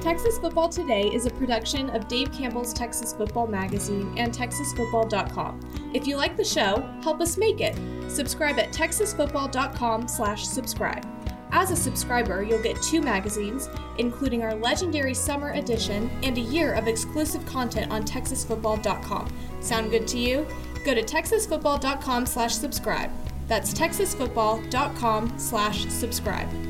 Texas Football Today is a production of Dave Campbell's Texas Football Magazine and TexasFootball.com. If you like the show, help us make it. Subscribe at Texasfootball.com/slash-subscribe. As a subscriber, you'll get two magazines, including our legendary summer edition and a year of exclusive content on TexasFootball.com. Sound good to you? Go to Texasfootball.com/slash-subscribe. That's TexasFootball.com/subscribe.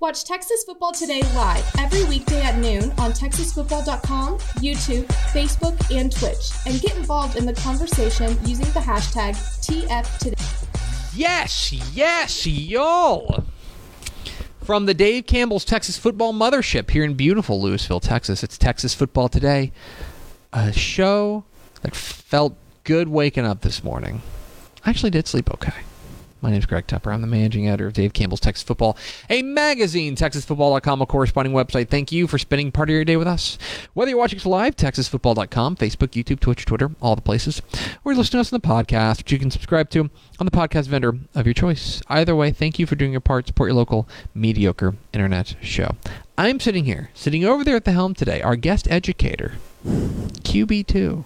Watch Texas Football Today live every weekday at noon on TexasFootball.com, YouTube, Facebook, and Twitch, and get involved in the conversation using the hashtag TFToday. Yes, yes, y'all. From the Dave Campbell's Texas Football Mothership here in beautiful Lewisville, Texas, it's Texas Football Today, a show that felt good waking up this morning. I actually did sleep okay. My name is Greg Tepper. I'm the managing editor of Dave Campbell's Texas Football, a magazine, TexasFootball.com, a corresponding website. Thank you for spending part of your day with us. Whether you're watching us live, TexasFootball.com, Facebook, YouTube, Twitch, Twitter, all the places, or you're listening to us on the podcast, which you can subscribe to on the podcast vendor of your choice. Either way, thank you for doing your part. Support your local mediocre internet show. I'm sitting here, sitting over there at the helm today, our guest educator, QB2.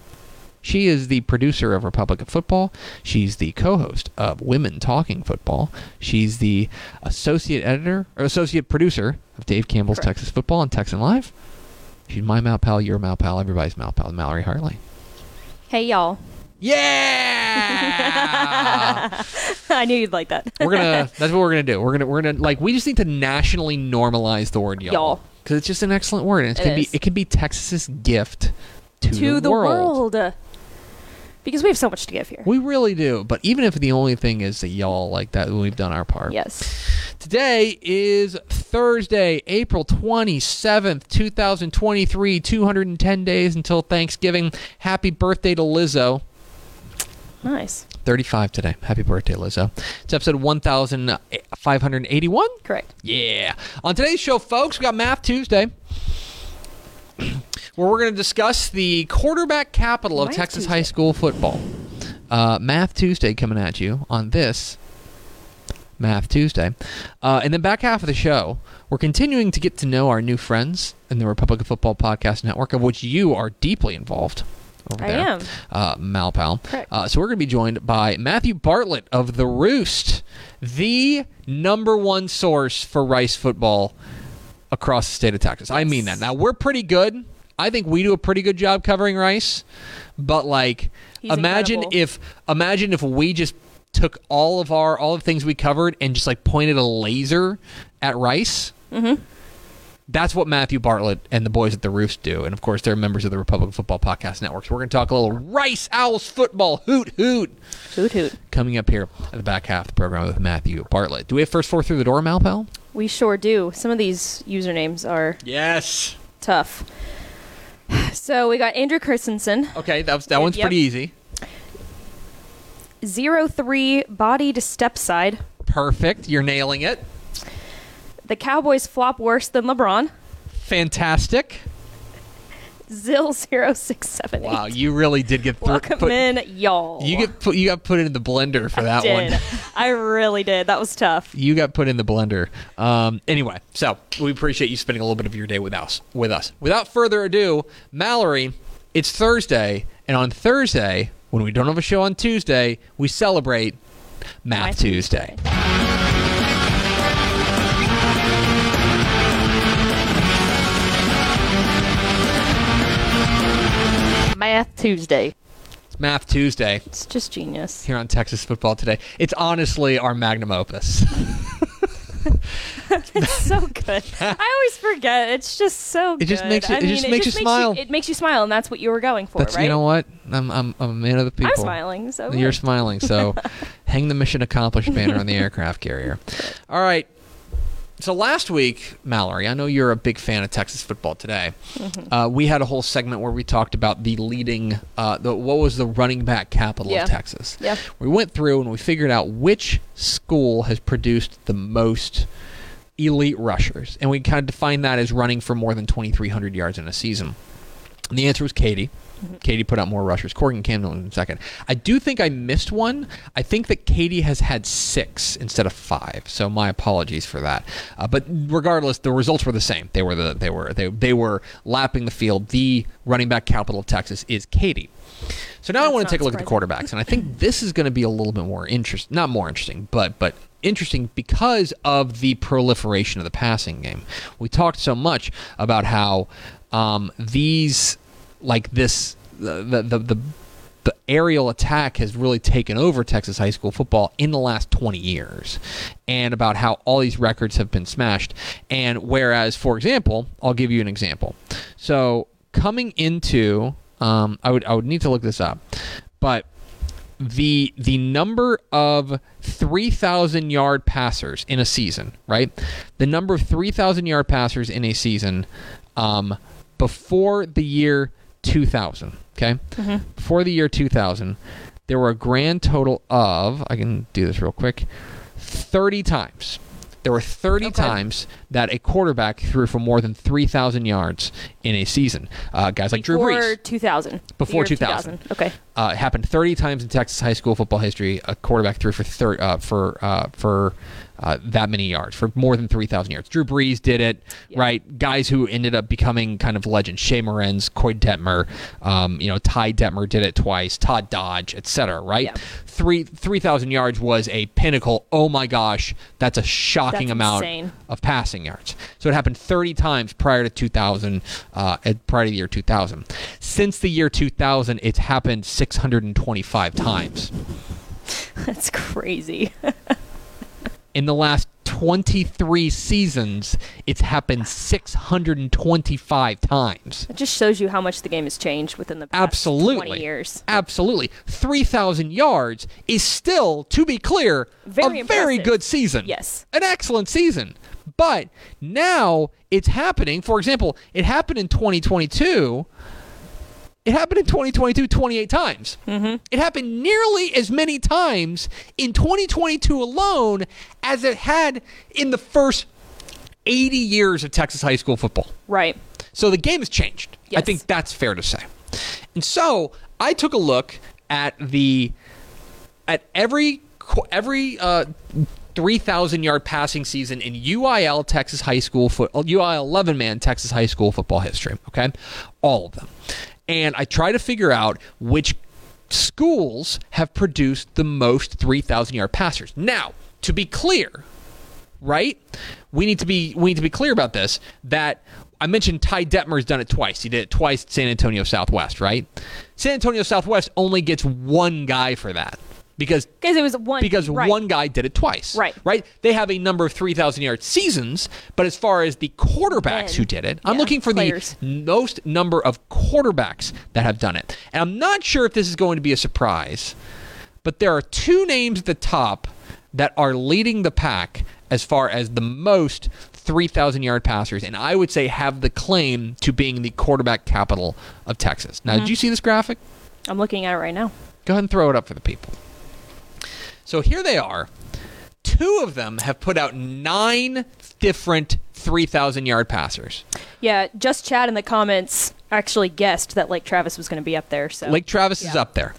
She is the producer of Republic of Football. She's the co-host of Women Talking Football. She's the associate editor or associate producer of Dave Campbell's Correct. Texas Football and Texan Live. She's my mal pal, your mal pal, everybody's mal pal, Mallory Hartley. Hey, y'all. Yeah, I knew you'd like that. we're gonna. That's what we're gonna do. We're gonna. We're gonna like. We just need to nationally normalize the word y'all Y'all. because it's just an excellent word, and it, It can be. It can be Texas's gift to, to the world. Because we have so much to give here. We really do. But even if the only thing is that y'all like that, we've done our part. yes. Today is Thursday, April 27th, 2023. 210 days until Thanksgiving. Happy birthday to Lizzo. Nice. 35 today. Happy birthday, Lizzo. It's episode 1581. Correct. Yeah. On today's show, folks, we got Math Tuesday. Where we're going to discuss the quarterback capital of Texas high school football. Uh, Math Tuesday coming at you on this Math Tuesday. Uh, and then back half of the show, we're continuing to get to know our new friends in the Republic of Football Podcast Network, of which you are deeply involved. Over I there. am. Uh, Malpal. Uh, so we're going to be joined by Matthew Bartlett of The Roost, the number one source for Rice football across the state of Texas. I mean that. Now, we're pretty good. I think we do a pretty good job covering Rice, but like He's imagine incredible. if imagine if we just took all of our all the things we covered and just like pointed a laser at Rice. Mm-hmm. That's what Matthew Bartlett and the boys at the Roost do, and of course they're members of the Republic Football Podcast Network. So we're going to talk a little Rice Owls football, hoot hoot, Hoot hoot. coming up here at the back half of the program with Matthew Bartlett. Do we have first four through the door, Malpal? We sure do. Some of these usernames are Yes. tough. So we got Andrew Christensen, Okay, that was that one's Yep. pretty easy. zero three body to step side. Perfect. You're nailing it. The Cowboys flop worse than LeBron. Fantastic. Zill zero six seven eight. Wow, you really did get thr- Welcome put, in, y'all. You get put you got put in the blender for that did. one. I really did. That was tough. You got put in the blender. Um, anyway, so we appreciate you spending a little bit of your day with us. With us. Without further ado, Mallory, it's Thursday, and on Thursday, when we don't have a show on Tuesday, we celebrate Math Math Tuesday. Math Tuesday. It's Math Tuesday It's just genius. here on Texas Football Today. It's honestly our magnum opus. It's so good. I always forget. It's just so good. It just makes you- I it mean, just makes you smile. it makes you smile, and that's what you were going for, That's right? you know what? I'm I'm, I'm a man of the people. I'm smiling. So You're smiling, so hang the mission accomplished banner on the aircraft carrier. All right. So last week, Mallory, I know you're a big fan of Texas football today. Mm-hmm. Uh, we had a whole segment where we talked about the leading, uh, the what was the running back capital Yeah. of Texas. Yeah. We went through and we figured out which school has produced the most elite rushers, and we kind of defined that as running for more than 2,300 yards in a season. And the answer was Katy. Katy put out more rushers. Corrigan-Camden in second. I do think I missed one. I think that Katy has had six instead of five. So my apologies for that. Uh, but regardless, the results were the same. They were the they were they they were lapping the field. The running back capital of Texas is Katy. So now I want to take a look at the quarterbacks, and I think this is going to be a little bit more interesting. Not more interesting, but but interesting because of the proliferation of the passing game. We talked so much about how um, these like this the the the, the aerial attack has really taken over Texas high school football in the last 20 years and about how all these records have been smashed. And whereas for example I'll give you an example. So coming into um, I would I would need to look this up but the the number of 3000 yard passers in a season right? The number of 3000 yard passers in a season um, before the year 2000 okay before the year 2000 there were a grand total of i can do this real quick 30 times there were 30 Okay. times that a quarterback threw for more than 3000 yards in a season uh, guys like drew Before brees 2000. Before year 2000. Okay. uh, it happened 30 times in Texas high school football history. A quarterback threw for thir- uh, for uh, for uh, that many yards, for more than 3,000 yards. Drew Brees did it, Yeah. right? Guys who ended up becoming kind of legends. Shea Morenz, Coy Detmer, um, you know, Ty Detmer did it twice. Todd Dodge, etc. Right? Yeah. Three 3,000 yards was a pinnacle. Oh my gosh, that's a shocking That's amount insane. of passing yards. So it happened 30 times prior to 2000, uh, prior to the year 2000. Since the year 2000, it's happened 625 times. That's crazy. In the last 23 seasons, it's happened 625 times. it just shows you how much the game has changed within the past Absolutely. 20 years. Absolutely. 3,000 yards is still, to be clear, Very a very good season. Yes. An excellent season. But now it's happening. For example, it happened in 2022. It happened in 2022 28 times. Mm-hmm. It happened nearly as many times in 2022 alone as it had in the first 80 years of Texas high school football. Right. So the game has changed. I think that's fair to say. And so I took a look at the at every every uh, 3,000 yard passing season in UIL Texas high school foot UIL 11 man Texas high school football history. Okay, all of them, and I try to figure out which schools have produced the most 3,000 yard passers. Now, to be clear, right? We need to be we need to be clear about this. That I mentioned Ty Detmer's done it twice. He did it twice at San Antonio Southwest, right? San Antonio Southwest only gets one guy for that because Because it was one. because right. one guy did it twice. Right. Right? They have a number of 3,000 yard seasons, but as far as the quarterbacks who did it, I'm looking for players. the most number of quarterbacks that have done it. And I'm not sure if this is going to be a surprise, but there are two names at the top that are leading the pack as far as the most 3,000 yard passers, and I would say have the claim to being the quarterback capital of Texas. Now, Mm-hmm. did you see this graphic? I'm looking at it right now. Go ahead and throw it up for the people. So here they are. Two of them have put out nine different 3,000 yard passers. Yeah, just Chad in the comments actually guessed that Lake Travis was going to be up there. So Lake Travis is up there.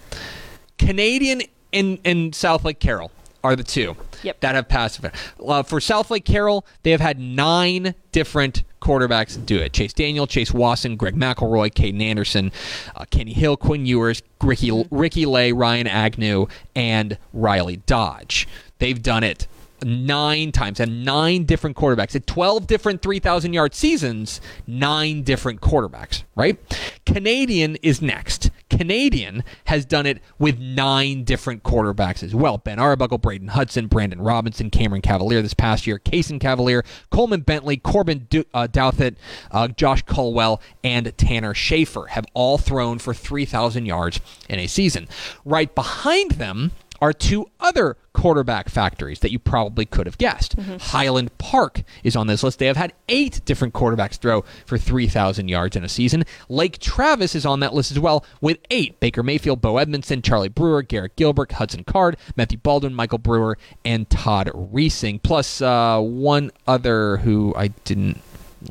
Canadian and, and South Lake Carroll are the two Yep. that have passed. Uh, for Southlake Carroll, they have had nine different quarterbacks do it. Chase Daniel, Chase Wasson, Greg McElroy, Caden Anderson, uh, Kenny Hill, Quinn Ewers, Ricky, Ricky Lay, Ryan Agnew, and Riley Dodge. They've done it nine times and nine different quarterbacks at 12 different 3,000 yard seasons, nine different quarterbacks, right? Canadian is next. Canadian has done it with nine different quarterbacks as well. Ben Arbuckle, Braden Hudson, Brandon Robinson, Cameron Cavalier this past year, Kason Cavalier, Coleman Bentley, Corbin du- uh, Douthit, uh, Josh Colwell, and Tanner Schaefer have all thrown for 3,000 yards in a season. Right behind them are two other quarterback factories that you probably could have guessed. Highland Park is on this list. They have had eight different quarterbacks throw for 3,000 yards in a season. Lake Travis is on that list as well with eight Baker Mayfield, Bo Edmondson, Charlie Brewer, Garrett Gilbert, Hudson Card, Matthew Baldwin, Michael Brewer, and Todd Reesing, plus uh, one other who I didn't.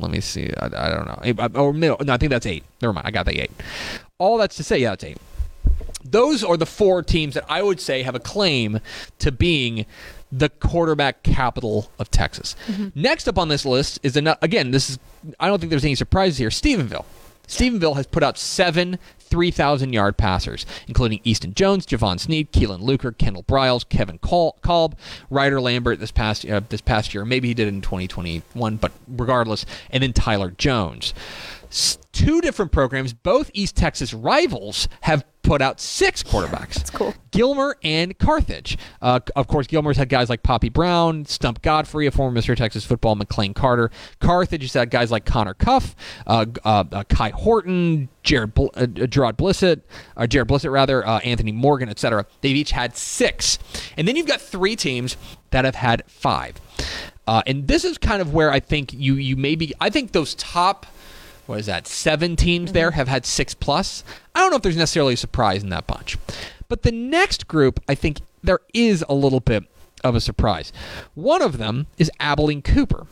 Let me see. I, I don't know. Eh, Or no, no, I think that's eight. Never mind. I got the eight. All that's to say, yeah, it's eight those are the four teams that I would say have a claim to being the quarterback capital of Texas. Mm-hmm. Next up on this list is another, again, this is I don't think there's any surprises here. Stephenville. Stephenville has put out seven 3,000 yard passers, including Easton Jones, Javon Sneed, Keelan Luker, Kendall Bryles, Kevin Col- Kolb, Ryder Lambert this past uh, this past year. Maybe he did it in 2021, but regardless, and then Tyler Jones. S- two different programs, both East Texas rivals, have put out six quarterbacks. That's cool. Gilmer and Carthage. Uh, of course, Gilmer's had guys like Poppy Brown, Stump Godfrey, a former Mr. Texas football, McLean Carter. Carthage has had guys like Connor Cuff, uh, uh, uh, Kai Horton, Jared Bl- uh, Gerard Blissett, uh, Jared Blissett rather, uh, Anthony Morgan, etc. They've each had six, and then you've got three teams that have had five. Uh, and this is kind of where I think you you maybe I think those top what is that seven teams there have had six plus. I don't know if there's necessarily a surprise in that bunch. But the next group i think there is a little bit of a surprise. One of them is abilene cooper.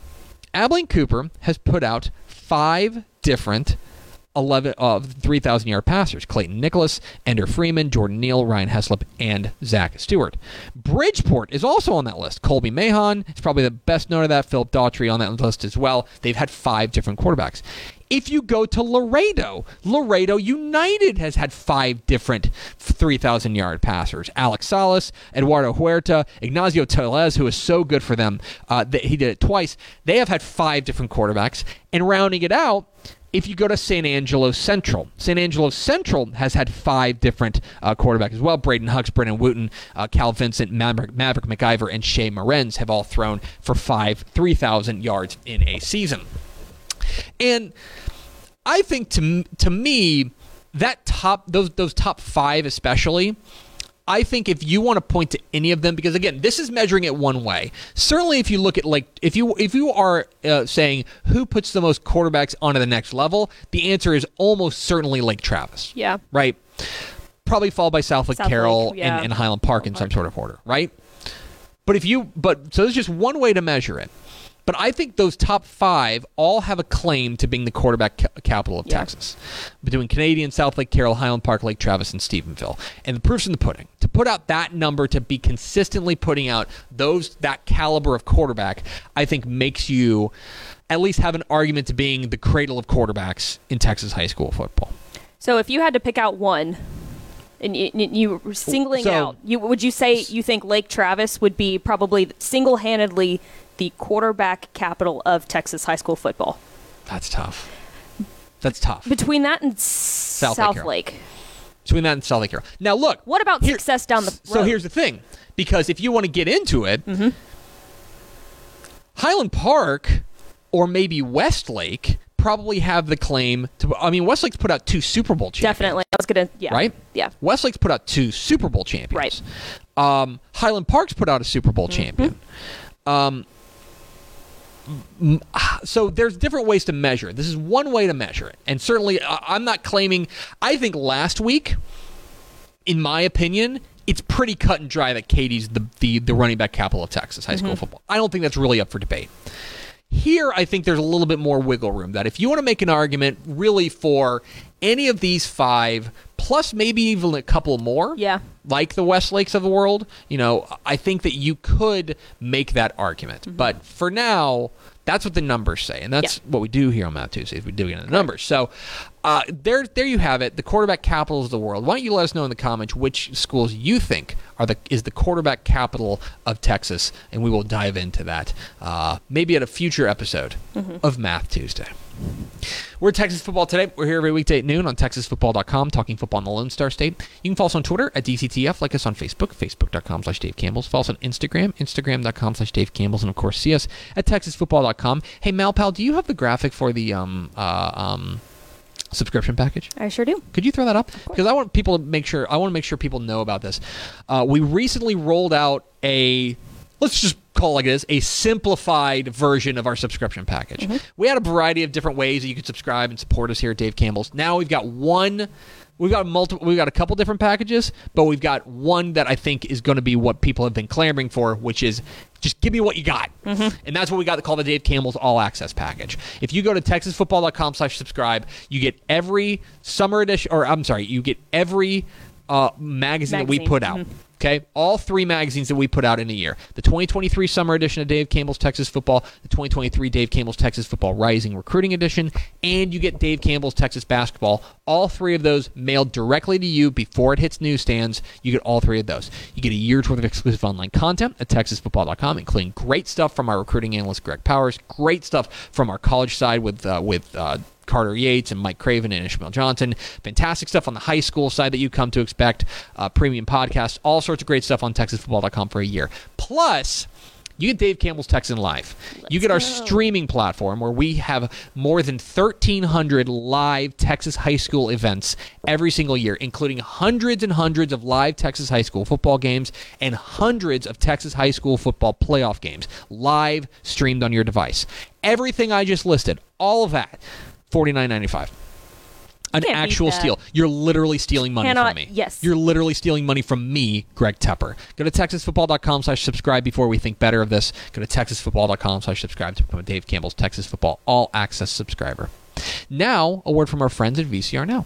Abilene cooper has put out five different 11 of 3,000 yard passers Clayton Nicholas, Ender Freeman, Jordan Neal, Ryan Heslop, and Zach Stewart. Bridgeport is also on that list. Colby Mahon is probably the best known of that. Philip Daughtry on that list as well. They've had five different quarterbacks. If you go to Laredo, Laredo United has had five different 3,000 yard passers. Alex Salas, Eduardo Huerta, Ignacio Tellez, who is so good for them. Uh, that he did it twice. They have had five different quarterbacks. And rounding it out, if you go to San Angelo Central, San Angelo Central has had five different uh, quarterbacks as well. Braden Hucks, Brennan Wooten, uh, Cal Vincent, Maverick, Maverick McIver, and Shea Morenz have all thrown for five 3,000 yards in a season. And I think to to me that top those those top five especially. I think if you want to point to any of them, because again, this is measuring it one way. Certainly, if you look at like if you if you are uh, saying who puts the most quarterbacks onto the next level, the answer is almost certainly Lake Travis. Yeah. Right. Probably followed by South Lake South Lake, Carroll yeah. and, and Highland Park in some sort of order. Right. But if you but so there's just one way to measure it. But I think those top five all have a claim to being the quarterback ca- capital of Yeah. Texas, between Canadian, South Lake Carroll, Highland Park, Lake Travis, and Stephenville. And the proof's in the pudding. To put out that number, to be consistently putting out those that caliber of quarterback, I think makes you at least have an argument to being the cradle of quarterbacks in Texas high school football. So if you had to pick out one, and you, you were singling So- out, you would you say you think Lake Travis would be probably single-handedly the quarterback capital of Texas high school football? That's tough. That's tough. Between that and South, Lake Lake, Between that and South Lake Carroll. Now look. what about here- success down the road? So here's the thing, because if you want to get into it, Mm-hmm. Highland Park or maybe Westlake probably have the claim to. I mean, Westlake's put out two Super Bowl champions. definitely. I was gonna yeah Right? yeah Westlake's put out two Super Bowl champions. Right. Um, Highland Park's put out a Super Bowl Mm-hmm. champion. Um, so there's different ways to measure it. This is one way to measure it, and certainly I'm not claiming. I think last week, in my opinion, it's pretty cut and dry that Katy's the the, the running back capital of Texas high school mm-hmm. football. I don't think that's really up for debate. Here, I think there's a little bit more wiggle room. That if you want to make an argument really for any of these five, plus maybe even a couple more, Yeah. like the Westlakes of the world, you know, I think that you could make that argument. Mm-hmm. But for now, that's what the numbers say, and that's what we do here on Math Tuesdays. We dig into the numbers. So uh, there, there you have it. The quarterback capitals of the world. Why don't you let us know in the comments which schools you think are the is the quarterback capital of Texas, and we will dive into that uh, maybe at a future episode of Math Tuesday. We're Texas Football Today. We're here every weekday at noon on TexasFootball.com, talking football in the Lone Star State. You can follow us on Twitter at DCTF, like us on Facebook, Facebook.com slash Dave Campbell's. Follow us on Instagram, Instagram.com slash Dave Campbell's, and of course, see us at TexasFootball.com. Hey, Malpal, do you have the graphic for the um uh, um subscription package? I sure do. Could you throw that up? Because I want people to make sure. I want to make sure people know about this. Uh, we recently rolled out a. Let's just call it like this a simplified version of our subscription package. Mm-hmm. We had a variety of different ways that you could subscribe and support us here at Dave Campbell's. Now we've got one. We've got multiple. We've got a couple different packages, but we've got one that I think is going to be what people have been clamoring for, which is just give me what you got, mm-hmm. and that's what we got called the Dave Campbell's All Access package. If you go to texasfootball.com slash subscribe, you get every summer edition, or I'm sorry, you get every uh, magazine, that we put out. Mm-hmm. Okay, all three magazines that we put out in a year: the 2023 Summer Edition of Dave Campbell's Texas Football, the 2023 Dave Campbell's Texas Football Rising Recruiting Edition, and you get Dave Campbell's Texas Basketball. All three of those mailed directly to you before it hits newsstands. You get all three of those. You get a year's worth of exclusive online content at TexasFootball.com, including great stuff from our recruiting analyst Greg Powers, great stuff from our college side with uh, with. Uh, Carter Yates and Mike Craven and Ishmael Johnson. Fantastic stuff on the high school side that you come to expect. Uh, premium podcasts, all sorts of great stuff on TexasFootball.com for a year. Plus, you get Dave Campbell's Texan Live. you get our streaming platform where we have more than 1,300 live Texas high school events every single year, including hundreds and hundreds of live Texas high school football games and hundreds of Texas high school football playoff games live streamed on your device. Everything I just listed, all of that, $49.95 an actual steal. You're literally stealing money Cannot- from me. yes. You're literally stealing money from me, Greg Tepper. Go to texasfootball.com slash subscribe before we think better of this. Go to texasfootball.com slash subscribe to become a Dave Campbell's Texas Football All Access subscriber. Now, a word from our friends at VCR Now.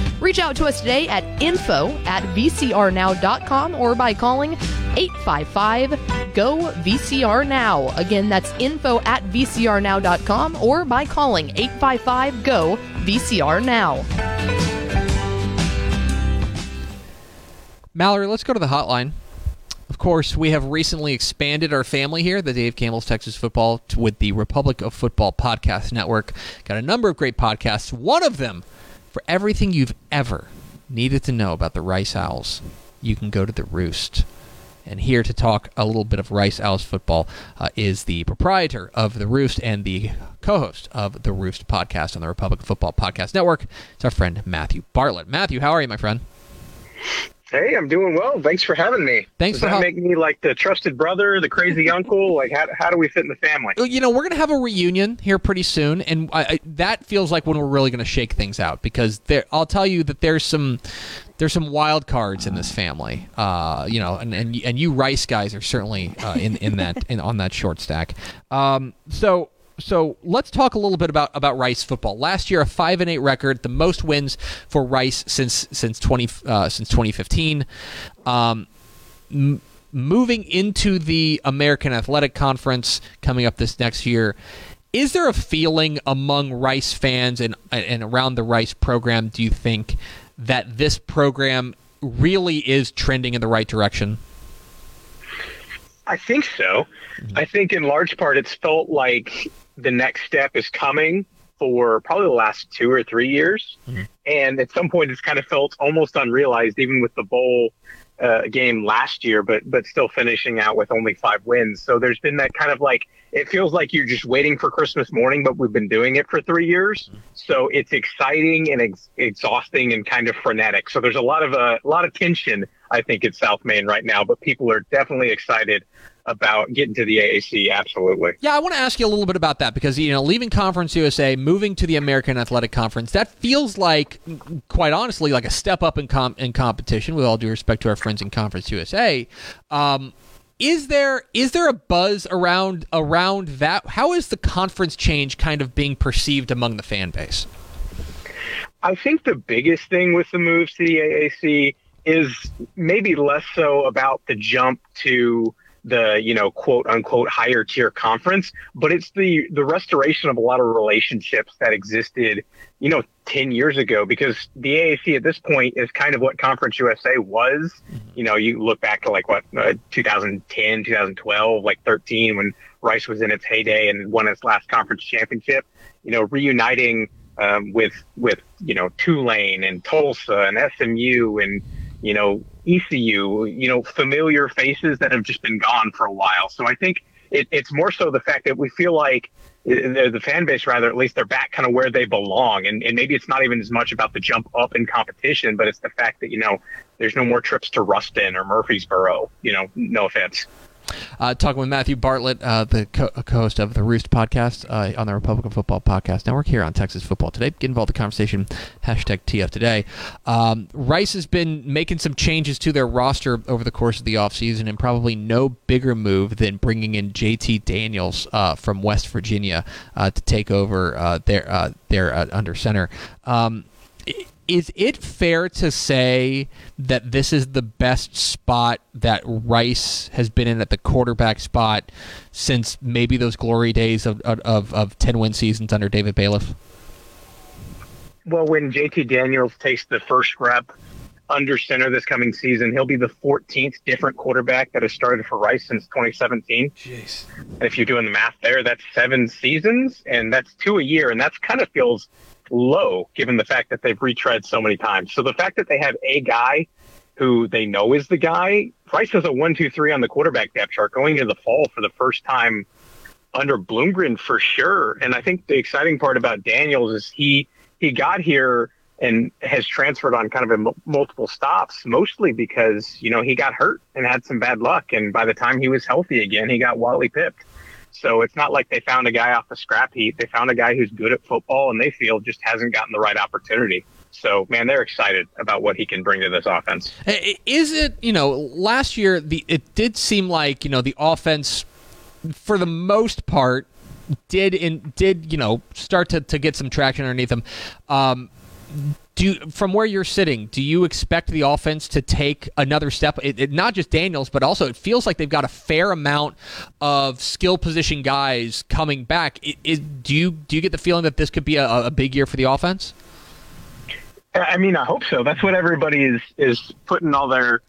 Reach out to us today at info at vcrnow.com or by calling 855 GO VCR Now. Again, that's info at vcrnow.com or by calling 855 GO VCR Now. Mallory, let's go to the hotline. Of course, we have recently expanded our family here, the Dave Campbell's Texas Football, with the Republic of Football Podcast Network. Got a number of great podcasts. One of them, for everything you've ever needed to know about the Rice Owls, you can go to the Roost. And here to talk a little bit of Rice Owls football uh, is the proprietor of the Roost and the co-host of the Roost podcast on the Republic Football Podcast Network. It's our friend Matthew Bartlett. Matthew, how are you, my friend? Hey, I'm doing well. Thanks for having me. Thanks Does for make me like the trusted brother, the crazy uncle? Like, how, how do we fit in the family? Well, You know, we're going to have a reunion here pretty soon, and I, I, that feels like when we're really going to shake things out because there. I'll tell you that there's some there's some wild cards in this family. Uh, you know, and and, and you Rice guys are certainly uh, in in that in on that short stack. Um, so. So let's talk a little bit about, about Rice football. Last year, a five and eight record, the most wins for Rice since since twenty uh, since twenty fifteen. Um, m- moving into the American Athletic Conference coming up this next year, is there a feeling among Rice fans and and around the Rice program? Do you think that this program really is trending in the right direction? I think so. I think in large part it's felt like the next step is coming for probably the last two or three years. And at some point it's kind of felt almost unrealized, even with the bowl uh, game last year, but but still finishing out with only five wins. So there's been that kind of like it feels like you're just waiting for Christmas morning, but we've been doing it for three years. So it's exciting and ex- exhausting and kind of frenetic. So there's a lot of uh, a lot of tension I think, at South Main right now. But people are definitely excited about getting to the AAC. Absolutely. Yeah, I want to ask you a little bit about that because you know, leaving Conference USA, moving to the American Athletic Conference, that feels like, quite honestly, like a step up in com- in competition. With all due respect to our friends in Conference USA. Um, is there is there a buzz around around that? How is the conference change kind of being perceived among the fan base? I think the biggest thing with the moves to the AAC is maybe less so about the jump to the you know quote unquote higher tier conference but it's the the restoration of a lot of relationships that existed you know 10 years ago because the AAC at this point is kind of what conference USA was. You know you look back to like what uh, 2010 2012 like 13 when Rice was in its heyday and won its last conference championship you know reuniting um, with with you know Tulane and Tulsa and SMU and you know ECU, you know, familiar faces that have just been gone for a while. So I think it, it's more so the fact that we feel like the, the fan base, rather, at least they're back kind of where they belong. And, and maybe it's not even as much about the jump up in competition, but it's the fact that, you know, there's no more trips to Ruston or Murfreesboro, you know, no offense. Uh, talking with Matthew Bartlett, uh, the co- host of the Roost podcast uh, on the Republican Football Podcast Network here on Texas Football Today. Get involved in the conversation. Hashtag TF Today. Um, Rice has been making some changes to their roster over the course of the offseason, and probably no bigger move than bringing in JT Daniels uh, from West Virginia uh, to take over uh, their, their under center. Um, is it fair to say that this is the best spot that Rice has been in at the quarterback spot since maybe those glory days of of, of ten win seasons under David Bailiff? Well, when JT Daniels takes the first rep under center this coming season, he'll be the 14th different quarterback that has started for Rice since 2017. Jeez. And if you're doing the math there, that's seven seasons, and that's two a year, and that's kind of feels low given the fact that they've retread so many times. So the fact that they have a guy who they know is the guy, Rice has a one, two, three on the quarterback depth chart going into the fall for the first time under Bloomgren for sure. And I think the exciting part about Daniels is he he got here and has transferred on kind of a m- multiple stops, mostly because you know he got hurt and had some bad luck, and by the time he was healthy again, he got Wally pipped. So it's not like they found a guy off the scrap heap. They found a guy who's good at football and they feel just hasn't gotten the right opportunity. So, man, they're excited about what he can bring to this offense. Is it, you know, last year the it did seem like, you know, the offense for the most part did in did, you know, start to, to get some traction underneath them. Um, do from where you're sitting, do you expect the offense to take another step? It, it, not just Daniels, but also it feels like they've got a fair amount of skill position guys coming back. It, do you do you get the feeling that this could be a, a big year for the offense? I mean, I hope so. That's what everybody is is putting all their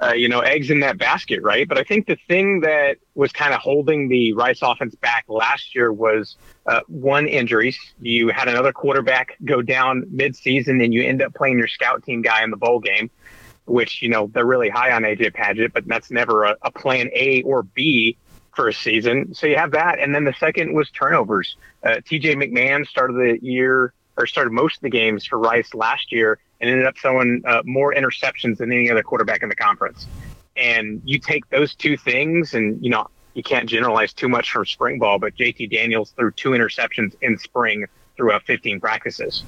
uh, you know, eggs in that basket, right? But I think the thing that was kind of holding the Rice offense back last year was uh, one injuries. You had another quarterback go down midseason, and you end up playing your scout team guy in the bowl game, which you know they're really high on AJ Padgett, but that's never a, a plan A or B for a season. So you have that, and then the second was turnovers. Uh, TJ McMahon started the year or started most of the games for Rice last year and ended up throwing uh, more interceptions than any other quarterback in the conference. And you take those two things, and you know you can't generalize too much from spring ball, but JT Daniels threw two interceptions in spring throughout 15 practices.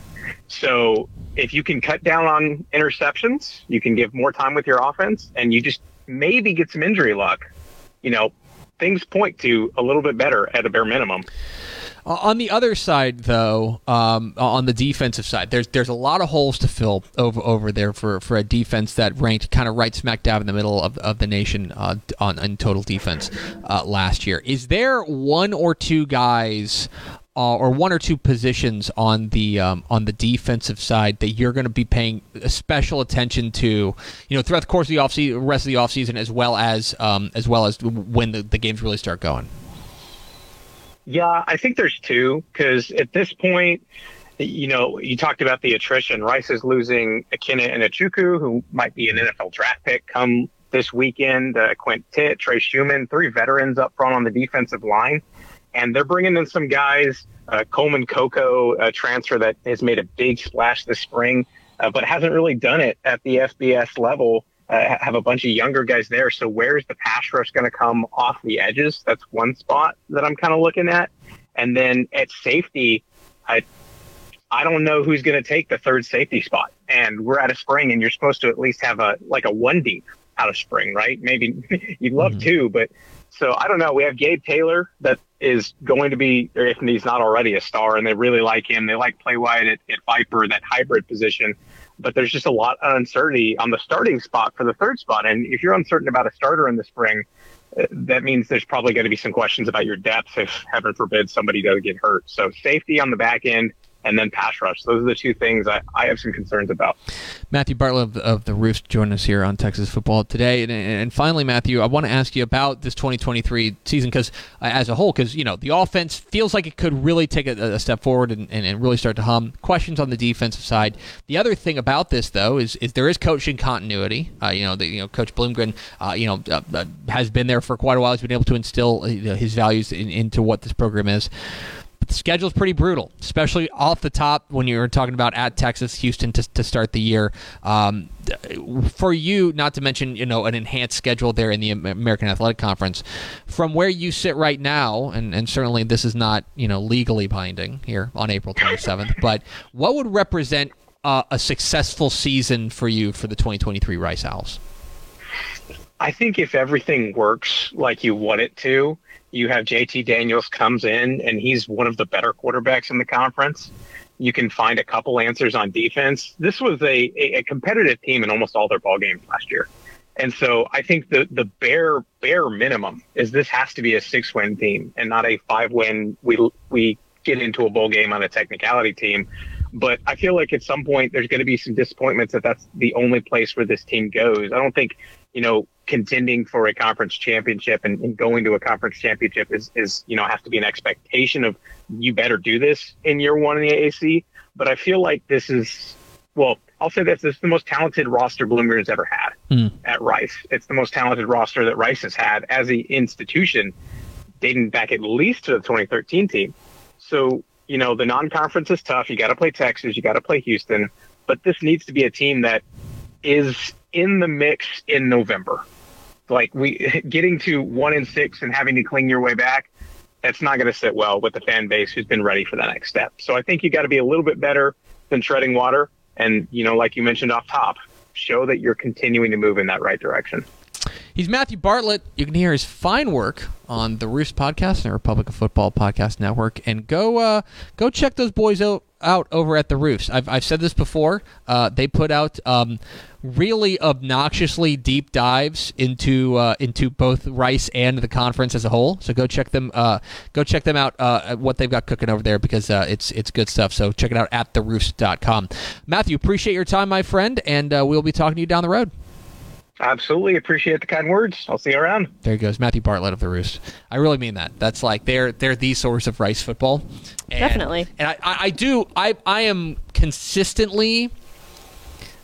So if you can cut down on interceptions, you can give more time with your offense, and you just maybe get some injury luck. You know, things point to a little bit better at a bare minimum. Uh, on the other side, though, um, on the defensive side, there's there's a lot of holes to fill over over there for, for a defense that ranked kind of right smack dab in the middle of, of the nation uh, on in total defense uh, last year. Is there one or two guys uh, or one or two positions on the um, on the defensive side that you're going to be paying special attention to, you know, throughout the course of the off rest of the offseason, as well as um, as well as when the, the games really start going. Yeah, I think there's two because at this point, you know, you talked about the attrition. Rice is losing Ikenna Enechukwu, who might be an NFL draft pick come this weekend. Uh, Quint Titt, Trey Schumann, three veterans up front on the defensive line. And they're bringing in some guys, uh, Coleman Coco, a transfer that has made a big splash this spring, uh, but hasn't really done it at the FBS level uh, have a bunch of younger guys there. So where's the pass rush going to come off the edges? That's one spot that I'm kind of looking at. And then at safety, I I don't know who's going to take the third safety spot. And we're at a spring, and you're supposed to at least have a like a one deep out of spring, right? Maybe you'd love mm-hmm. two, but so I don't know. We have Gabe Taylor that is going to be, if he's not already a star, and they really like him. They like play wide at, at Viper, that hybrid position. But there's just a lot of uncertainty on the starting spot for the third spot. And if you're uncertain about a starter in the spring, that means there's probably going to be some questions about your depth if, heaven forbid, somebody does get hurt. So safety on the back end and then pass rush. Those are the two things I, I have some concerns about. Matthew Bartlett of, of the Roost joining us here on Texas Football today. And, and finally, Matthew, I want to ask you about this 2023 season because uh, as a whole, because you know the offense feels like it could really take a, a step forward and, and, and, really start to hum. Questions on the defensive side. The other thing about this, though, is, is there is coaching continuity. Uh, you know, the, you know, Coach Bloomgren, uh, you know, uh, uh has been there for quite a while. He's been able to instill uh, his values in, into what this program is. The schedule's pretty brutal, especially off the top when you're talking about at Texas, Houston to, to start the year. Um, for you, not to mention you know an enhanced schedule there in the American Athletic Conference. From where you sit right now, and, and certainly this is not you know legally binding here on April 27th, but what would represent uh, a successful season for you for the 2023 Rice Owls? I think if everything works like you want it to, you have JT Daniels comes in and he's one of the better quarterbacks in the conference. You can find a couple answers on defense. This was a, a, a competitive team in almost all their ball games last year. And so I think the the bare bare minimum is this has to be a six win team and not a five win we we get into a bowl game on a technicality team. But I feel like at some point there's going to be some disappointments that that's the only place where this team goes. I don't think you know contending for a conference championship and, and, going to a conference championship is, is, you know, has to be an expectation of you better do this in year one in the AAC. But I feel like this is, well, I'll say this, this is the most talented roster Bloomgren has ever had mm. at Rice. It's the most talented roster that Rice has had as an institution dating back at least to the 2013 team. So, you know, the non-conference is tough. You got to play Texas. You got to play Houston. But this needs to be a team that is in the mix in November like we getting to one and six and having to cling your way back, that's not going to sit well with the fan base who's been ready for the next step. So I think you got to be a little bit better than treading water, and you know, like you mentioned off top, show that you're continuing to move in that right direction. He's Matthew Bartlett. You can hear his fine work on the Roost podcast and Republic of Football podcast network, and go uh, go check those boys out, out over at the Roost. I've, I've said this before. Uh, they put out um, really obnoxiously deep dives into uh, into both Rice and the conference as a whole. So go check them uh, go check them out uh, what they've got cooking over there because uh, it's it's good stuff. So check it out at theroost.com. Matthew, appreciate your time, my friend, and uh, we'll be talking to you down the road. Absolutely appreciate the kind words. I'll see you around. There he goes, Matthew Bartlett of the Roost. I really mean that. That's like they're they're the source of Rice football. And, Definitely. And I, I do I I am consistently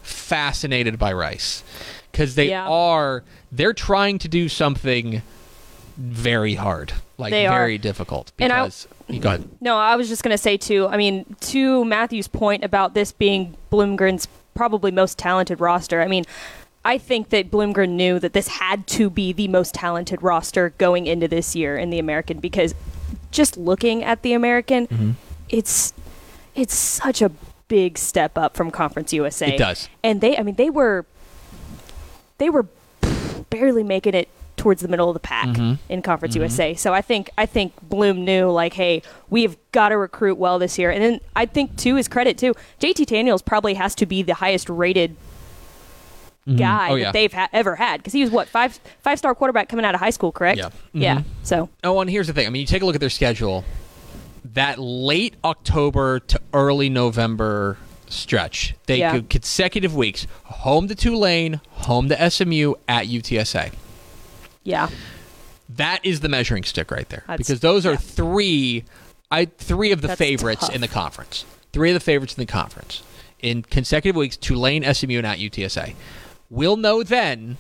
fascinated by Rice because they yeah. are they're trying to do something very hard, like they very are. difficult. Because and I, go ahead. No, I was just going to say too. I mean, to Matthew's point about this being Bloomgren's probably most talented roster. I mean, I think that Bloomgren knew that this had to be the most talented roster going into this year in the American because just looking at the American, mm-hmm. it's it's such a big step up from Conference USA. It does. And they, I mean, they were, they were barely making it towards the middle of the pack mm-hmm. in Conference mm-hmm. USA. So I think I think Bloom knew like, hey, we've got to recruit well this year. And then I think to his credit too, JT Daniels probably has to be the highest rated mm-hmm. guy oh, yeah. that they've ha- ever had because he was what five five star quarterback coming out of high school, correct? Yeah. Yeah. Mm-hmm. So. Oh, and here's the thing. I mean, you take a look at their schedule that late October to early November stretch. They yeah. could consecutive weeks home to Tulane, home to SMU, at UTSA. Yeah. That is the measuring stick right there. That's, because those are yeah. three I three of the That's favorites tough. in the conference. Three of the favorites in the conference. In consecutive weeks, Tulane, SMU, and at UTSA. We'll know then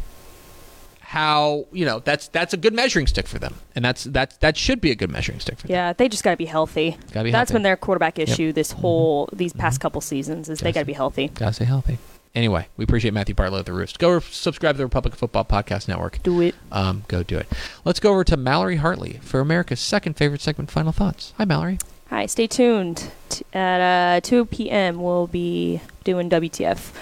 how you know that's that's a good measuring stick for them, and that's that's that should be a good measuring stick for them. Yeah, they just got to be healthy. Gotta be that's healthy. been their quarterback issue yep. this mm-hmm. whole mm-hmm. these past mm-hmm. couple seasons is gotta they got to be healthy. Got to stay healthy. Anyway, we appreciate Matthew Bartlett of the Roost. Go subscribe to the Republic Football Podcast Network. Do it. Um, go do it. Let's go over to Mallory Hartley for America's second favorite segment, Final Thoughts. Hi, Mallory. Hi, stay tuned. T- at uh, 2 p.m., we'll be doing WTF.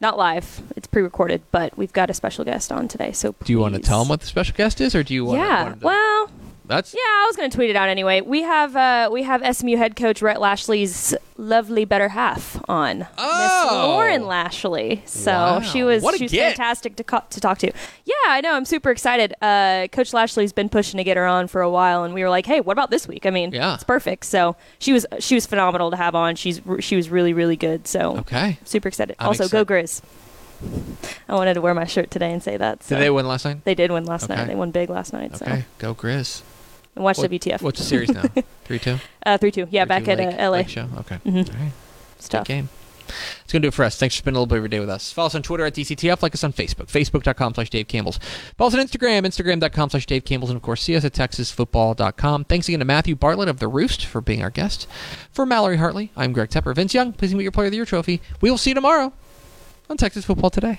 Not live, it's pre recorded, but we've got a special guest on today. So Do you want to tell them what the special guest is, or do you want? Yeah, Want to, well, that's yeah, I was going to tweet it out anyway. We have uh, we have SMU head coach Rhett Lashlee's lovely better half on Miss Oh. Lauren Lashlee. So Wow. she was What a she was get. fantastic to co- to talk to. Yeah, I know. I'm super excited. Uh, coach Lashlee's been pushing to get her on for a while, and we were like, hey, what about this week? I mean, Yeah. it's perfect. So she was she was phenomenal to have on. She's she was really really good. So okay. super excited. I'm also, excited. go Grizz. I wanted to wear my shirt today and say that. So. Did they win last night? They did win last Okay. night. They won big last night. So Okay, go Grizz. And watch What- WTF. What's the series now? Three two. Uh, three two. Yeah, back at uh, LA. Show. Okay. Mhm. All right. Stuff. Good game. It's going to do it for us. Thanks for spending a little bit of your day with us. Follow us on Twitter at DCTF. Like us on Facebook. Facebook.com slash Dave Campbell's. Follow us on Instagram. Instagram.com slash Dave Campbell's. And, of course, see us at TexasFootball.com. Thanks again to Matthew Bartlett of The Roost for being our guest. For Mallory Hartley, I'm Greg Tepper. Vince Young, please meet your Player of the Year trophy. We will see you tomorrow on Texas Football Today.